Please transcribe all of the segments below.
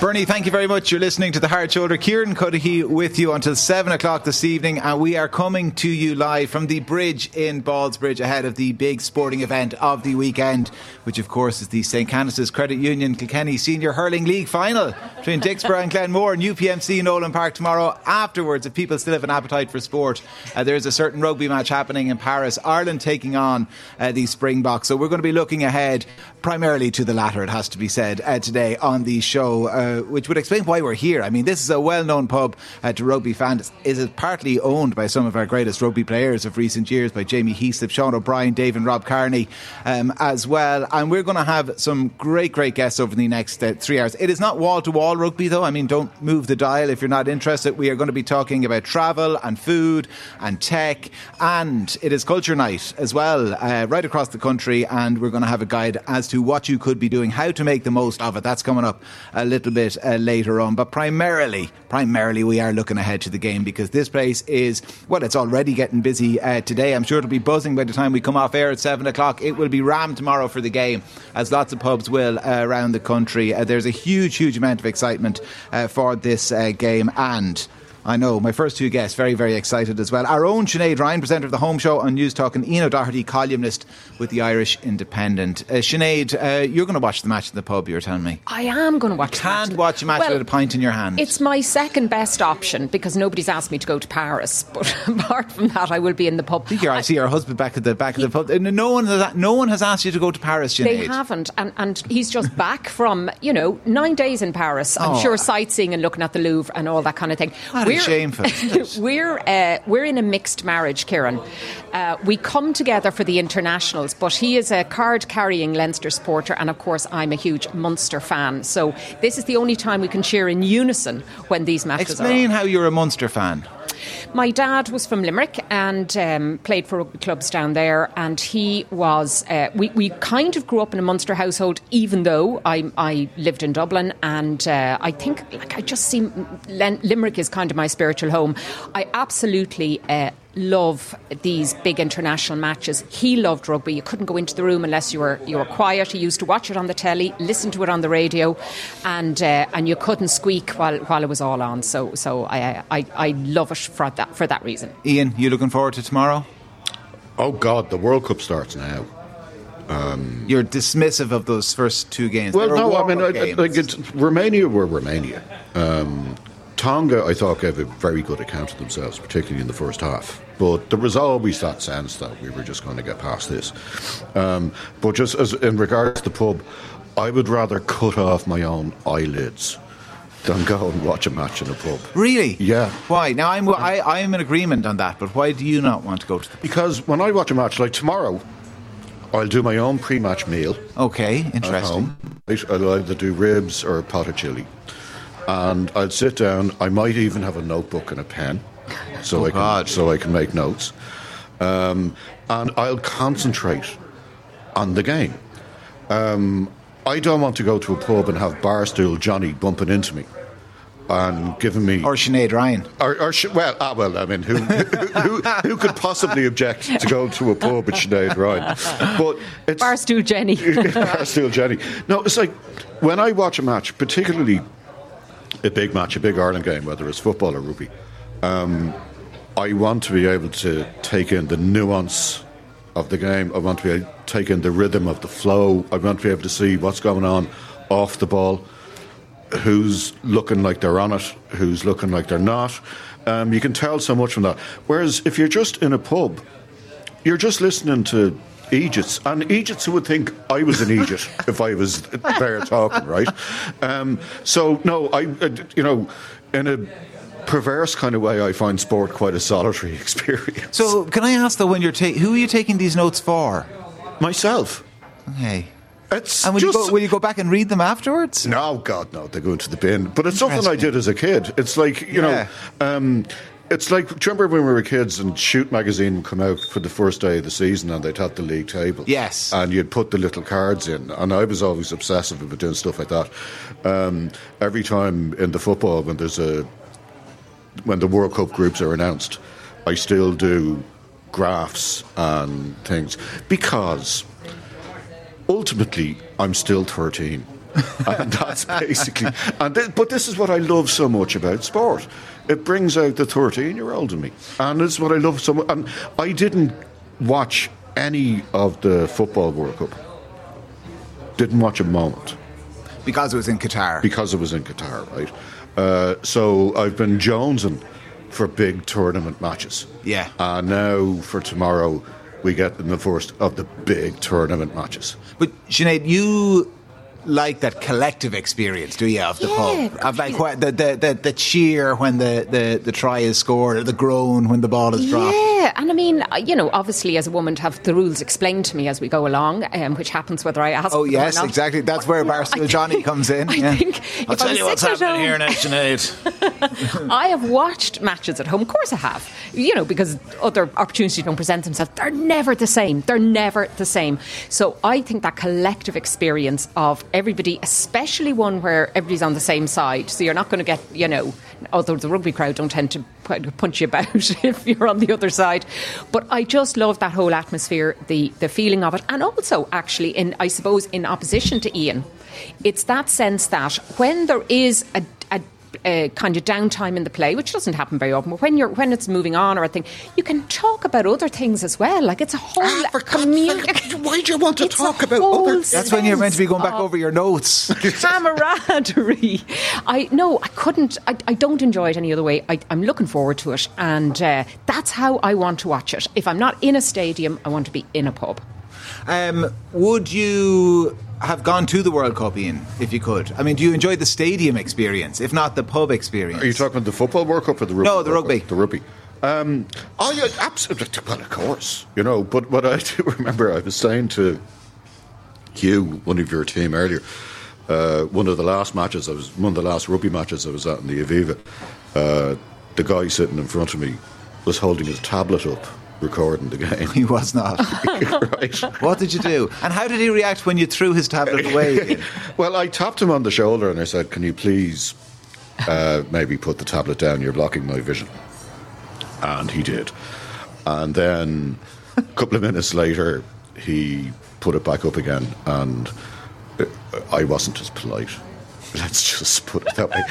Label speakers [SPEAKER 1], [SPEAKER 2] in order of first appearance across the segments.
[SPEAKER 1] Bernie, thank you very much. You're listening to The Hard Shoulder. Kieran Cuddihy with you until 7 o'clock this evening, and we are coming to you live from the bridge in Ballsbridge ahead of the big sporting event of the weekend, which, of course, is the St. Canice's Credit Union Kilkenny Senior Hurling League final between Dicksboro and Glenmore and UPMC Nolan Park tomorrow. Afterwards, if people still have an appetite for sport, uh, there's a certain rugby match happening in Paris. Ireland taking on uh, the Springboks. So we're going to be looking ahead primarily to the latter, it has to be said, uh, today on the show. Uh, which would explain why we're here. I mean, this is a well-known pub uh, to rugby fans. Is it partly owned by some of our greatest rugby players of recent years, by Jamie Heaslip, Sean O'Brien, Dave, and Rob Kearney, um, as well. And we're going to have some great, great guests over the next uh, three hours. It is not wall-to-wall rugby, though. I mean, don't move the dial if you're not interested. We are going to be talking about travel and food and tech, and it is culture night as well, uh, right across the country. And we're going to have a guide as to what you could be doing, how to make the most of it. That's coming up a little bit uh, later on. But primarily, primarily, we are looking ahead to the game because this place is, well, it's already getting busy uh, today. I'm sure it'll be buzzing by the time we come off air at 7 o'clock. It will be rammed tomorrow for the game, as lots of pubs will uh, around the country. Uh, there's a huge, huge amount of excitement uh, for this uh, game and I know. My first two guests, very, very excited as well. Our own Sinead Ryan, presenter of the Home Show on Newstalk, and Ian O'Doherty, columnist with the Irish Independent. Uh, Sinead, uh, you're going to watch the match in the pub, you're telling me.
[SPEAKER 2] I am going to watch
[SPEAKER 1] Can't watch a match
[SPEAKER 2] well,
[SPEAKER 1] with a pint in your hand.
[SPEAKER 2] It's my second best option because nobody's asked me to go to Paris. But apart from that, I will be in the pub.
[SPEAKER 1] I, I see your husband back at the back he, of the pub. No one, has, no one has asked you to go to Paris, Sinead.
[SPEAKER 2] They haven't. And, and he's just back from, you know, nine days in Paris. I'm oh. sure sightseeing and looking at the Louvre and all that kind of thing.
[SPEAKER 1] We're, shameful.
[SPEAKER 2] we're uh, we're in a mixed marriage, Kieran. Uh, we come together for the internationals, but he is a card-carrying Leinster supporter, and of course, I'm a huge Munster fan. So this is the only time we can cheer in unison when these matches
[SPEAKER 1] Explain
[SPEAKER 2] are.
[SPEAKER 1] Explain how you're a Munster fan.
[SPEAKER 2] My dad was from Limerick and um, played for rugby clubs down there, and he was. Uh, we, we kind of grew up in a Munster household, even though I, I lived in Dublin, and uh, I think like I just see Limerick is kind of my spiritual home. I absolutely uh, love these big international matches. He loved rugby. You couldn't go into the room unless you were you were quiet. He used to watch it on the telly, listen to it on the radio, and uh, and you couldn't squeak while while it was all on. So so I I, I love it for that for that reason.
[SPEAKER 1] Ian, you looking forward to tomorrow?
[SPEAKER 3] Oh God, the World Cup starts now.
[SPEAKER 1] Um, You're dismissive of those first two games.
[SPEAKER 3] Well, no, I mean, I, like Romania were Romania. Um, Tonga, I thought, gave a very good account of themselves, particularly in the first half. But there was always that sense that we were just going to get past this. Um, but just as in regards to the pub, I would rather cut off my own eyelids than go and watch a match in a pub.
[SPEAKER 1] Really?
[SPEAKER 3] Yeah.
[SPEAKER 1] Why? Now I'm I, I'm in agreement on that, but why do you not want to go to the? Pub?
[SPEAKER 3] Because when I watch a match like tomorrow, I'll do my own pre-match meal.
[SPEAKER 1] Okay, interesting.
[SPEAKER 3] I'll either do ribs or a pot of chili and I'd sit down. I might even have a notebook and a pen, so
[SPEAKER 1] oh
[SPEAKER 3] I can
[SPEAKER 1] God.
[SPEAKER 3] so I can make notes, um, and I'll concentrate on the game. Um, I don't want to go to a pub and have Barstool Johnny bumping into me and giving me
[SPEAKER 1] or Sinead Ryan
[SPEAKER 3] or, or well ah well I mean who, who, who could possibly object to go to a pub with Sinead Ryan
[SPEAKER 2] but it's Barstool Jenny
[SPEAKER 3] Barstool Jenny no it's like when I watch a match particularly a big match, a big Ireland game, whether it's football or rugby, um, I want to be able to take in the nuance of the game. I want to be able to take in the rhythm of the flow. I want to be able to see what's going on off the ball, who's looking like they're on it, who's looking like they're not. Um, you can tell so much from that. Whereas if you're just in a pub, you're just listening to Egypts, and Egypts would think I was an Egypt if I was there talking, right? Um, so no, I, uh, you know, in a perverse kind of way, I find sport quite a solitary experience.
[SPEAKER 1] So, can I ask though, when you're ta- who are you taking these notes for?
[SPEAKER 3] Myself.
[SPEAKER 1] Okay.
[SPEAKER 3] It's
[SPEAKER 1] and will,
[SPEAKER 3] just,
[SPEAKER 1] you go, will you go back and read them afterwards?
[SPEAKER 3] No, God, no. They go into the bin. But it's something I did as a kid. It's like you yeah. know, um, it's like, do you remember when we were kids and Shoot magazine would come out for the first day of the season and they'd have the league table?
[SPEAKER 1] Yes.
[SPEAKER 3] And you'd put the little cards in. And I was always obsessive about doing stuff like that. Um, every time in the football, when there's a when the World Cup groups are announced, I still do graphs and things because ultimately I'm still 13. and that's basically. And th- but this is what I love so much about sport. It brings out the 13 year old in me. And it's what I love so much. And I didn't watch any of the Football World Cup. Didn't watch a moment
[SPEAKER 1] Because it was in Qatar.
[SPEAKER 3] because it was in Qatar, right? Uh, so I've been jonesing for big tournament matches.
[SPEAKER 1] Yeah.
[SPEAKER 3] And now for tomorrow, we get in the first of the big tournament matches.
[SPEAKER 1] But Sinead, you like that collective experience, do you, of the
[SPEAKER 2] Yeah,
[SPEAKER 1] pub? Of like what, the, the, the, the cheer when the, the, the try is scored, or the groan when the ball is dropped.
[SPEAKER 2] Yeah, and I mean, uh, you know, obviously as a woman to have the rules explained to me as we go along, um, which happens whether I ask.
[SPEAKER 1] Oh yes, exactly. That's where
[SPEAKER 2] I
[SPEAKER 1] Johnny comes in.
[SPEAKER 2] I
[SPEAKER 1] yeah.
[SPEAKER 2] think
[SPEAKER 1] I'll tell you what's happening
[SPEAKER 2] home-
[SPEAKER 1] here now, Sinead.
[SPEAKER 2] I have watched matches at home. Of course, I have. You know, because other opportunities don't present themselves. They're never the same. They're never the same. So I think that collective experience of everybody, especially one where everybody's on the same side. So you're not going to get, you know, although the rugby crowd don't tend to punch you about if you're on the other side. But I just love that whole atmosphere, the the feeling of it, and also actually in I suppose in opposition to Ian, it's that sense that when there is a, uh, kind of downtime in the play, which doesn't happen very often. But when you're when it's moving on or a thing, you can talk about other things as well. Like it's a whole
[SPEAKER 3] Ah, for
[SPEAKER 2] community.
[SPEAKER 3] why do you want to
[SPEAKER 2] It's
[SPEAKER 3] talk about
[SPEAKER 2] whole
[SPEAKER 3] other-
[SPEAKER 1] That's when you're meant to be going back over your notes.
[SPEAKER 2] camaraderie. I no, I couldn't. I, I don't enjoy it any other way. I, I'm looking forward to it, and uh, that's how I want to watch it. If I'm not in a stadium, I want to be in a pub.
[SPEAKER 1] Um, would you have gone to the World Cup, Ian, if you could? I mean, do you enjoy the stadium experience, if not the pub experience?
[SPEAKER 3] Are you talking about the football World Cup or the rugby?
[SPEAKER 1] No, the rugby.
[SPEAKER 3] The rugby. Um, oh, yeah, absolutely. Well, of course, you know. But what I do remember, I was saying to you, one of your team earlier, uh, one of the last matches, I was one of the last rugby matches I was at in the Aviva. Uh, the guy sitting in front of me was holding his tablet up, recording the game.
[SPEAKER 1] He was not.
[SPEAKER 3] right.
[SPEAKER 1] what did you do? And how did he react when you threw his tablet away?
[SPEAKER 3] Well, I tapped him on the shoulder and I said, "Can you please uh, maybe put the tablet down? You're blocking my vision." And he did. And then a couple of minutes later, he put it back up again, and uh, I wasn't as polite. Let's just put it that way.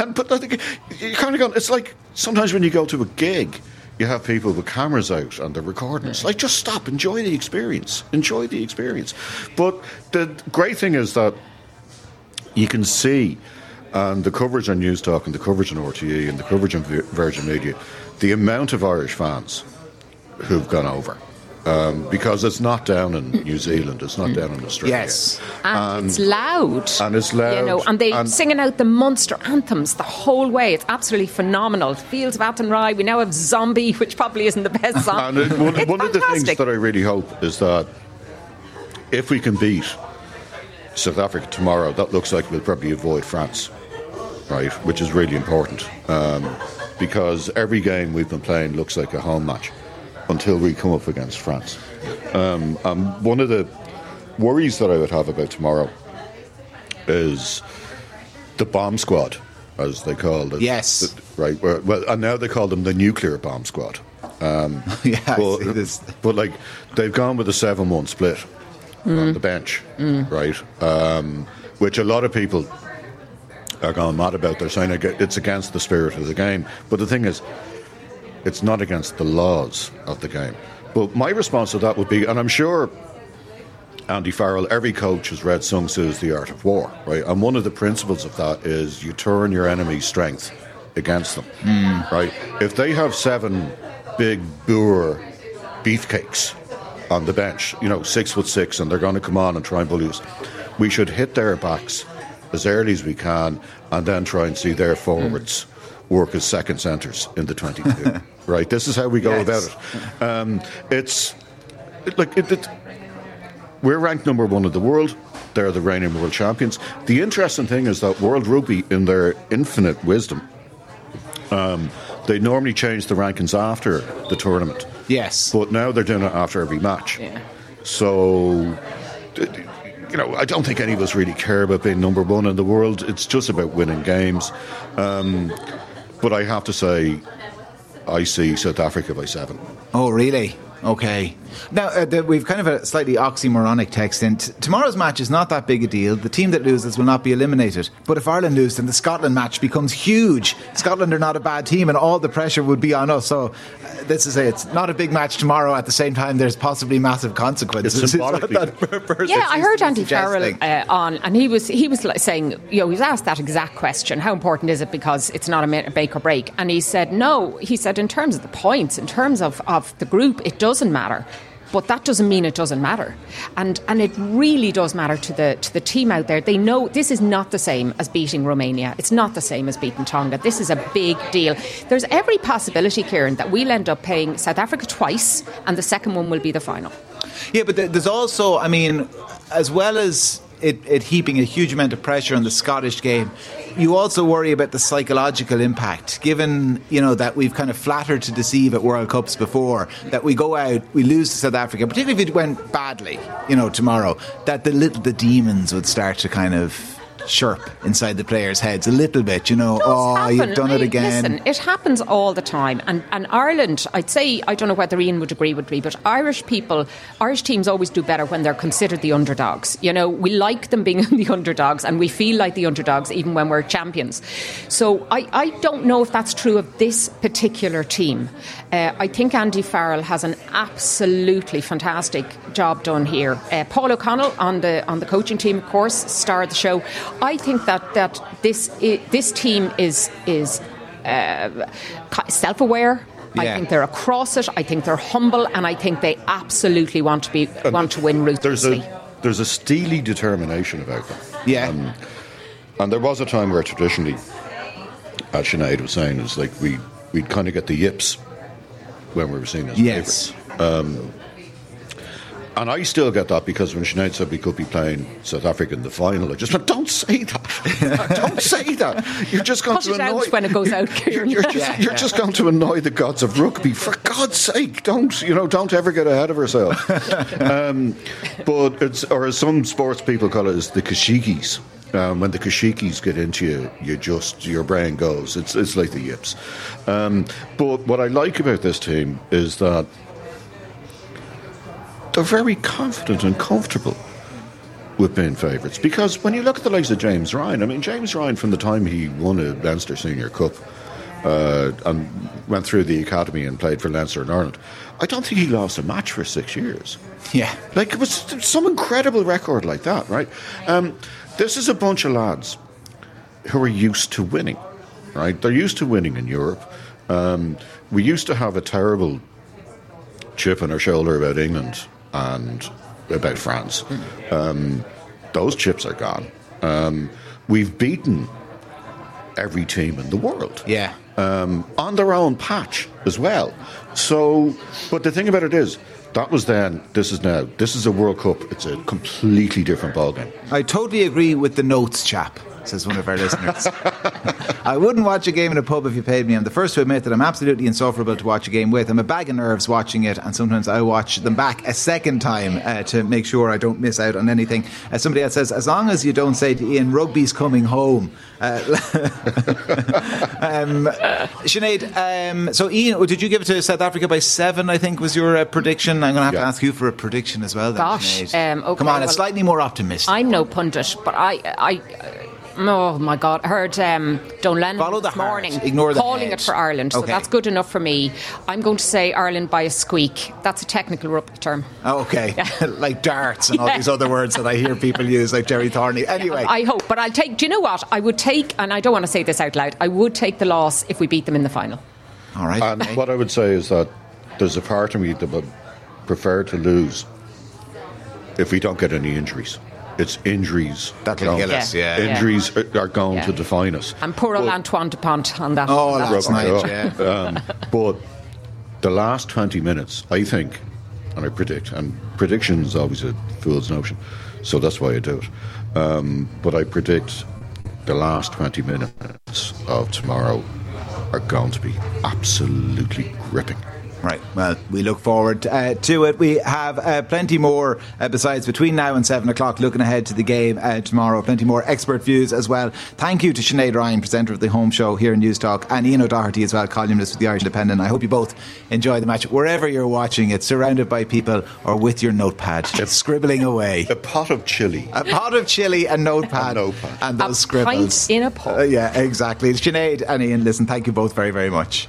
[SPEAKER 3] And, but I think you kind of go. It's like sometimes when you go to a gig. You have people with cameras out and they're recording. It's like just stop, enjoy the experience, enjoy the experience. But the great thing is that you can see, and the coverage on Newstalk and the coverage on RTE and the coverage on Virgin Media, the amount of Irish fans who've gone over. Um, because it's not down in New Zealand, it's not down in Australia.
[SPEAKER 1] Yes.
[SPEAKER 2] And, it's loud.
[SPEAKER 3] and it's loud,
[SPEAKER 2] You know, and they
[SPEAKER 3] and-
[SPEAKER 2] singing out the Munster anthems the whole way. It's absolutely phenomenal. Fields of Athenry. We now have Zombie, which probably isn't the best song.
[SPEAKER 3] And it, one,
[SPEAKER 2] It's
[SPEAKER 3] one of the things that I really hope is that if we can beat South Africa tomorrow, that looks like we'll probably avoid France, right? Which is really important um, because every game we've been playing looks like a home match until we come up against France. Um, and one of the worries that I would have about tomorrow is the bomb squad, as they call it.
[SPEAKER 1] Yes.
[SPEAKER 3] Right. Well, and now they call them the nuclear bomb squad.
[SPEAKER 1] yeah, I
[SPEAKER 3] But, but like they've gone with a seven-one split on the bench, right? Um, which a lot of people are going mad about. They're saying it's against the spirit of the game. But the thing is, it's not against the laws of the game. But my response to that would be, and I'm sure Andy Farrell, every coach has read Sun Tzu's The Art of War, right? And one of the principles of that is you turn your enemy's strength against them, hmm. right? If they have seven big boer beefcakes on the bench, you know, six foot six, and they're going to come on and try and bully us, we should hit their backs as early as we can and then try and see their forwards hmm. work as second centres in the 22. right? This is how we go
[SPEAKER 1] Yes.
[SPEAKER 3] about it. Um, it's like it, it, we're ranked number one in the world. They're the reigning world champions. The interesting thing is that World Rugby, in their infinite wisdom, um, they normally change the rankings after the tournament.
[SPEAKER 1] Yes.
[SPEAKER 3] But now they're doing it after every match.
[SPEAKER 2] Yeah.
[SPEAKER 3] So, you know, I don't think any of us really care about being number one in the world. It's just about winning games. Um, but I have to say, I see South Africa by seven.
[SPEAKER 1] Oh, really? Okay. Now, uh, the, we've kind of a slightly oxymoronic text in. T- tomorrow's match is not that big a deal. The team that loses will not be eliminated. But if Ireland lose, then the Scotland match becomes huge. Scotland are not a bad team, and all the pressure would be on us. So, uh, this is a, it's not a big match tomorrow. At the same time, there's possibly massive consequences.
[SPEAKER 3] It's symbolically-
[SPEAKER 2] Yeah, I heard Andy Farrell uh, on, and he was he was like saying, you know, he was asked that exact question: How important is it because it's not a ma- make or break? And he said, No. He said, in terms of the points, in terms of, of the group, it doesn't matter. But that doesn't mean it doesn't matter, and and it really does matter to the to the team out there. They know this is not the same as beating Romania. It's not the same as beating Tonga. This is a big deal. There's every possibility, Kieran, that we'll end up paying South Africa twice, and the second one will be the final.
[SPEAKER 1] Yeah, but there's also, I mean, as well as it, it heaping a huge amount of pressure on the Scottish game, you also worry about the psychological impact. Given you know that we've kind of flattered to deceive at World Cups before, that we go out, we lose to South Africa, particularly if it went badly, you know, tomorrow, that the little the demons would start to kind of chirp inside the players' heads a little bit. You know, oh,
[SPEAKER 2] happen.
[SPEAKER 1] you've done it again.
[SPEAKER 2] Listen, it happens all the time. And, and Ireland, I'd say, I don't know whether Ian would agree with me, but Irish people, Irish teams always do better when they're considered the underdogs. You know, we like them being the underdogs and we feel like the underdogs even when we're champions. So I, I don't know if that's true of this particular team. Uh, I think Andy Farrell has an absolutely fantastic job done here. Uh, Paul O'Connell on the on the coaching team, of course, star of the show. I think that that this this team is is uh, self aware. I think they're across it. I think they're humble, and I think they absolutely want to be want to win
[SPEAKER 3] There's
[SPEAKER 2] ruthlessly.
[SPEAKER 3] a there's a steely determination about them.
[SPEAKER 1] yeah.
[SPEAKER 3] And there was a time where traditionally, as Sinead was saying, it's like we we'd kind of get the yips when we were seen as
[SPEAKER 1] yes.
[SPEAKER 3] favourites. And I still get that because when Sinead said we could be playing South Africa in the final, I just went, "Don't say that! Don't say that! You're just going
[SPEAKER 2] Cut
[SPEAKER 3] to annoy
[SPEAKER 2] when it goes out,
[SPEAKER 3] You're, you're just,
[SPEAKER 1] Yeah,
[SPEAKER 3] you're
[SPEAKER 1] yeah.
[SPEAKER 3] just going to annoy the gods of rugby. For God's sake, don't you know? Don't ever get ahead of ourselves. um, but it's or as some sports people call it, is the kashikis. Um, when the kashikis get into you, you just your brain goes. It's it's like the yips. Um, but what I like about this team is that they're very confident and comfortable with being favourites. Because when you look at the likes of James Ryan, I mean, James Ryan, from the time he won a Leinster Senior Cup uh, and went through the academy and played for Leinster in Ireland, I don't think he lost a match for six years.
[SPEAKER 1] Yeah.
[SPEAKER 3] Like, it was some incredible record like that, right? Um, this is a bunch of lads who are used to winning, right? They're used to winning in Europe. Um, we used to have a terrible chip on our shoulder about England and about France. Um, those chips are gone. Um, we've beaten every team in the world
[SPEAKER 1] Yeah.
[SPEAKER 3] um, on their own patch as well. So, but the thing about it is, that was then, this is now. This is a World Cup. It's a completely different ballgame.
[SPEAKER 1] I totally agree with the notes chap, says one of our listeners. I wouldn't watch a game in a pub if you paid me. I'm the first to admit that I'm absolutely insufferable to watch a game with. I'm a bag of nerves watching it, and sometimes I watch them back a second time uh, to make sure I don't miss out on anything. As somebody else says, as long as you don't say to Ian, rugby's coming home. Uh, um, Sinead, um, so Ian, did you give it to South Africa by seven? I think was your uh, prediction. I'm going to have to ask you for a prediction as well. Then,
[SPEAKER 2] Gosh, um, okay,
[SPEAKER 1] come on, it's slightly more optimistic.
[SPEAKER 2] I'm no pundit, but I, I, oh my God, I heard um, Donal Lenihan
[SPEAKER 1] Follow the
[SPEAKER 2] this
[SPEAKER 1] heart,
[SPEAKER 2] morning
[SPEAKER 1] ignore the
[SPEAKER 2] calling
[SPEAKER 1] head.
[SPEAKER 2] it for Ireland, so that's good enough for me. I'm going to say Ireland by a squeak. That's a technical rugby term.
[SPEAKER 1] Okay, like darts and all
[SPEAKER 2] Yeah.
[SPEAKER 1] these other words that I hear people use, like Jerry Thorney. Anyway,
[SPEAKER 2] I hope, but I'll take. Do you know what? I would take, and I don't want to say this out loud. I would take the loss if we beat them in the final.
[SPEAKER 1] all right.
[SPEAKER 3] And what I would say is that there's a part of me that would prefer to lose if we don't get any injuries. It's injuries.
[SPEAKER 1] That'll
[SPEAKER 3] going-
[SPEAKER 1] kill us, yeah.
[SPEAKER 2] Yeah.
[SPEAKER 3] Injuries are- are going
[SPEAKER 2] Yeah.
[SPEAKER 3] to define us.
[SPEAKER 2] And poor old
[SPEAKER 3] But-
[SPEAKER 2] Antoine Dupont on that.
[SPEAKER 1] Oh,
[SPEAKER 2] on that
[SPEAKER 1] that's nice.
[SPEAKER 3] Yeah.
[SPEAKER 1] Yeah.
[SPEAKER 3] um, but the last 20 minutes, I think, and I predict, and prediction is always a fool's notion, so that's why I do it. Um, but I predict the last 20 minutes of tomorrow are going to be absolutely gripping.
[SPEAKER 1] Right. Well, we look forward uh, to it. We have uh, plenty more uh, besides between now and seven o'clock. Looking ahead to the game uh, tomorrow. Plenty more expert views as well. Thank you to Sinead Ryan, presenter of the home show here in Newstalk, and Ian O'Doherty as well, columnist with the Irish Independent. I hope you both enjoy the match wherever you're watching it, surrounded by people or with your notepad, just scribbling away.
[SPEAKER 3] A pot of chili.
[SPEAKER 1] A pot of chili and notepad,
[SPEAKER 3] A notepad.
[SPEAKER 1] and those
[SPEAKER 2] A
[SPEAKER 1] scribbles
[SPEAKER 2] pint in a pot.
[SPEAKER 1] Uh, yeah, exactly. Sinead and Ian, listen. Thank you both very, very much.